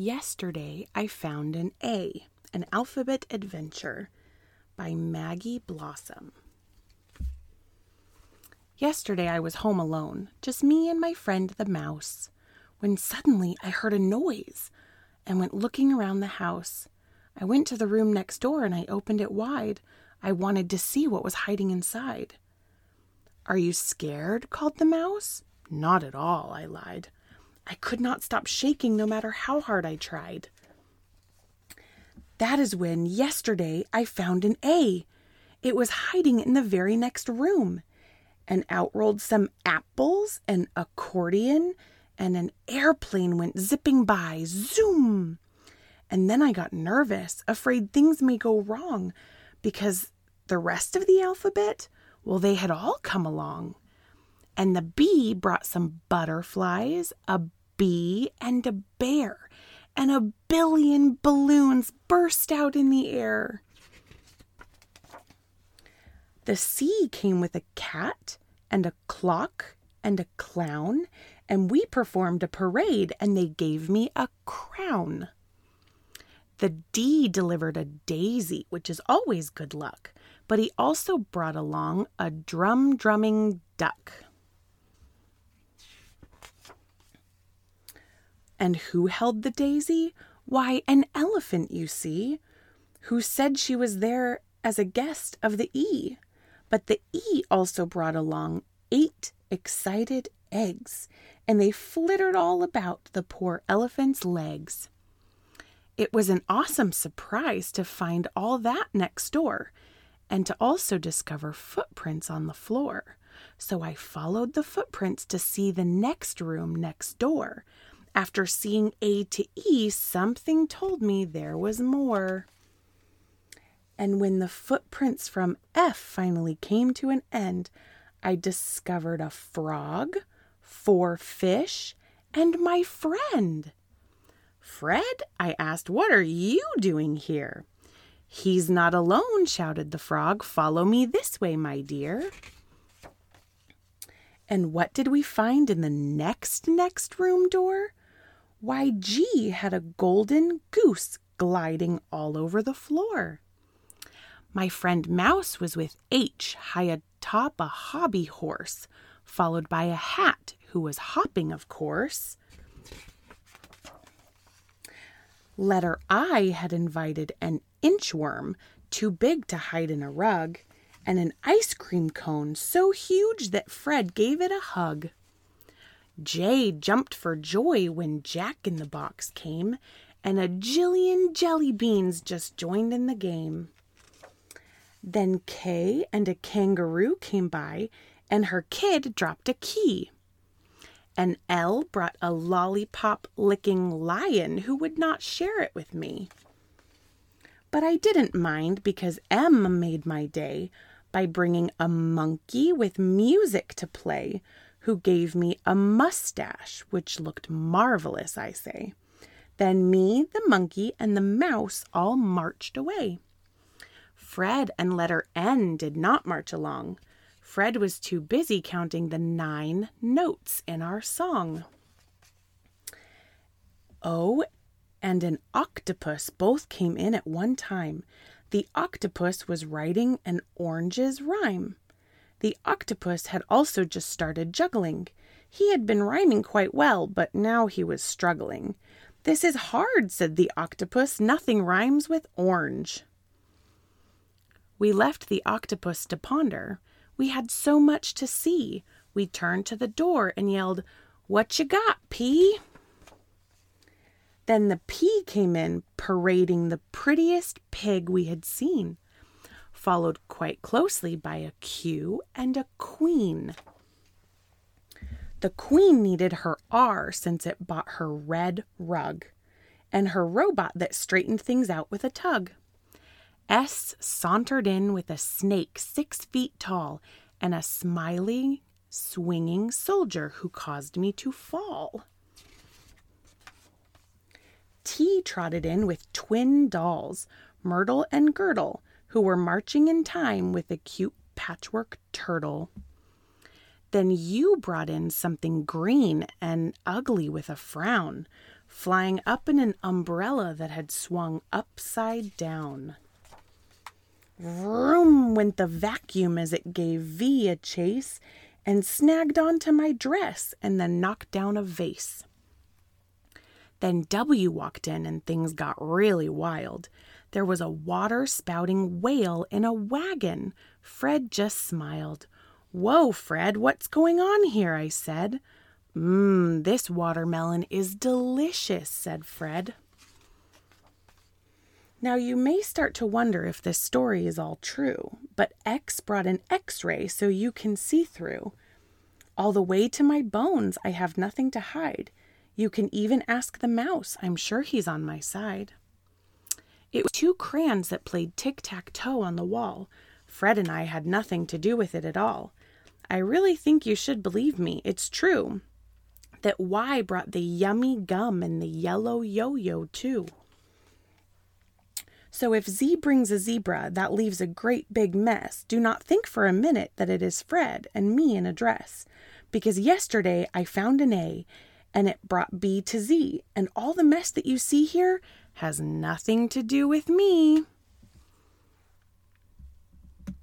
Yesterday I found an A, an alphabet adventure by Maggie Blossom. Yesterday I was home alone, just me and my friend the mouse, when suddenly I heard a noise and went looking around the house. I went to the room next door and I opened it wide. I wanted to see what was hiding inside. Are you scared? called the mouse. Not at all, I lied. I could not stop shaking no matter how hard I tried. That is when, yesterday, I found an A. It was hiding in the very next room. And out rolled some apples, an accordion, and an airplane went zipping by. Zoom! And then I got nervous, afraid things may go wrong, because the rest of the alphabet, well, they had all come along. And the B brought some butterflies, a bee, and a bear, and a billion balloons burst out in the air. The C came with a cat and a clock and a clown, and we performed a parade, and they gave me a crown. The D delivered a daisy, which is always good luck, but he also brought along a drum drumming duck. And who held the daisy? Why, an elephant, you see, who said she was there as a guest of the E. But the E also brought along eight excited eggs, and they flittered all about the poor elephant's legs. It was an awesome surprise to find all that next door, and to also discover footprints on the floor. So I followed the footprints to see the next room next door, after seeing A to E, something told me there was more. And when the footprints from F finally came to an end, I discovered a frog, four fish, and my friend. Fred, I asked, what are you doing here? He's not alone, shouted the frog. Follow me this way, my dear. And what did we find in the next next room door? Why, G had a golden goose gliding all over the floor. My friend Mouse was with H high atop a hobby horse, followed by a hat who was hopping, of course. Letter I had invited an inchworm, too big to hide in a rug, and an ice cream cone so huge that Fred gave it a hug. J jumped for joy when Jack in the Box came, and a jillion jelly beans just joined in the game. Then K and a kangaroo came by, and her kid dropped a key. And L brought a lollipop licking lion who would not share it with me. But I didn't mind because M made my day by bringing a monkey with music to play who gave me a mustache, which looked marvelous, I say. Then me, the monkey, and the mouse all marched away. Fred and letter N did not march along. Fred was too busy counting the nine notes in our song. O and an octopus both came in at one time. The octopus was writing an oranges rhyme. The octopus had also just started juggling. He had been rhyming quite well, but now he was struggling. This is hard, said the octopus. Nothing rhymes with orange. We left the octopus to ponder. We had so much to see. We turned to the door and yelled, What you got, P? Then the P came in, parading the prettiest pig we had seen followed quite closely by a Q and a Queen. The Queen needed her R since it bought her red rug, and her robot that straightened things out with a tug. S sauntered in with a snake six feet tall and a smiling, swinging soldier who caused me to fall. T trotted in with twin dolls, Myrtle and Girdle, who were marching in time with a cute patchwork turtle. Then U brought in something green and ugly with a frown, flying up in an umbrella that had swung upside down. Vroom went the vacuum as it gave V a chase and snagged onto my dress and then knocked down a vase. Then W walked in and things got really wild. There was a water spouting whale in a wagon. Fred just smiled. Whoa, Fred, what's going on here? I said. Mmm, this watermelon is delicious, said Fred. Now, you may start to wonder if this story is all true, but X brought an X ray so you can see through. All the way to my bones, I have nothing to hide. You can even ask the mouse, I'm sure he's on my side. It was two crayons that played tic tac toe on the wall. Fred and I had nothing to do with it at all. I really think you should believe me, it's true. That Y brought the yummy gum and the yellow yo yo, too. So if Z brings a zebra, that leaves a great big mess. Do not think for a minute that it is Fred and me in a dress. Because yesterday I found an A and it brought B to Z, and all the mess that you see here has nothing to do with me.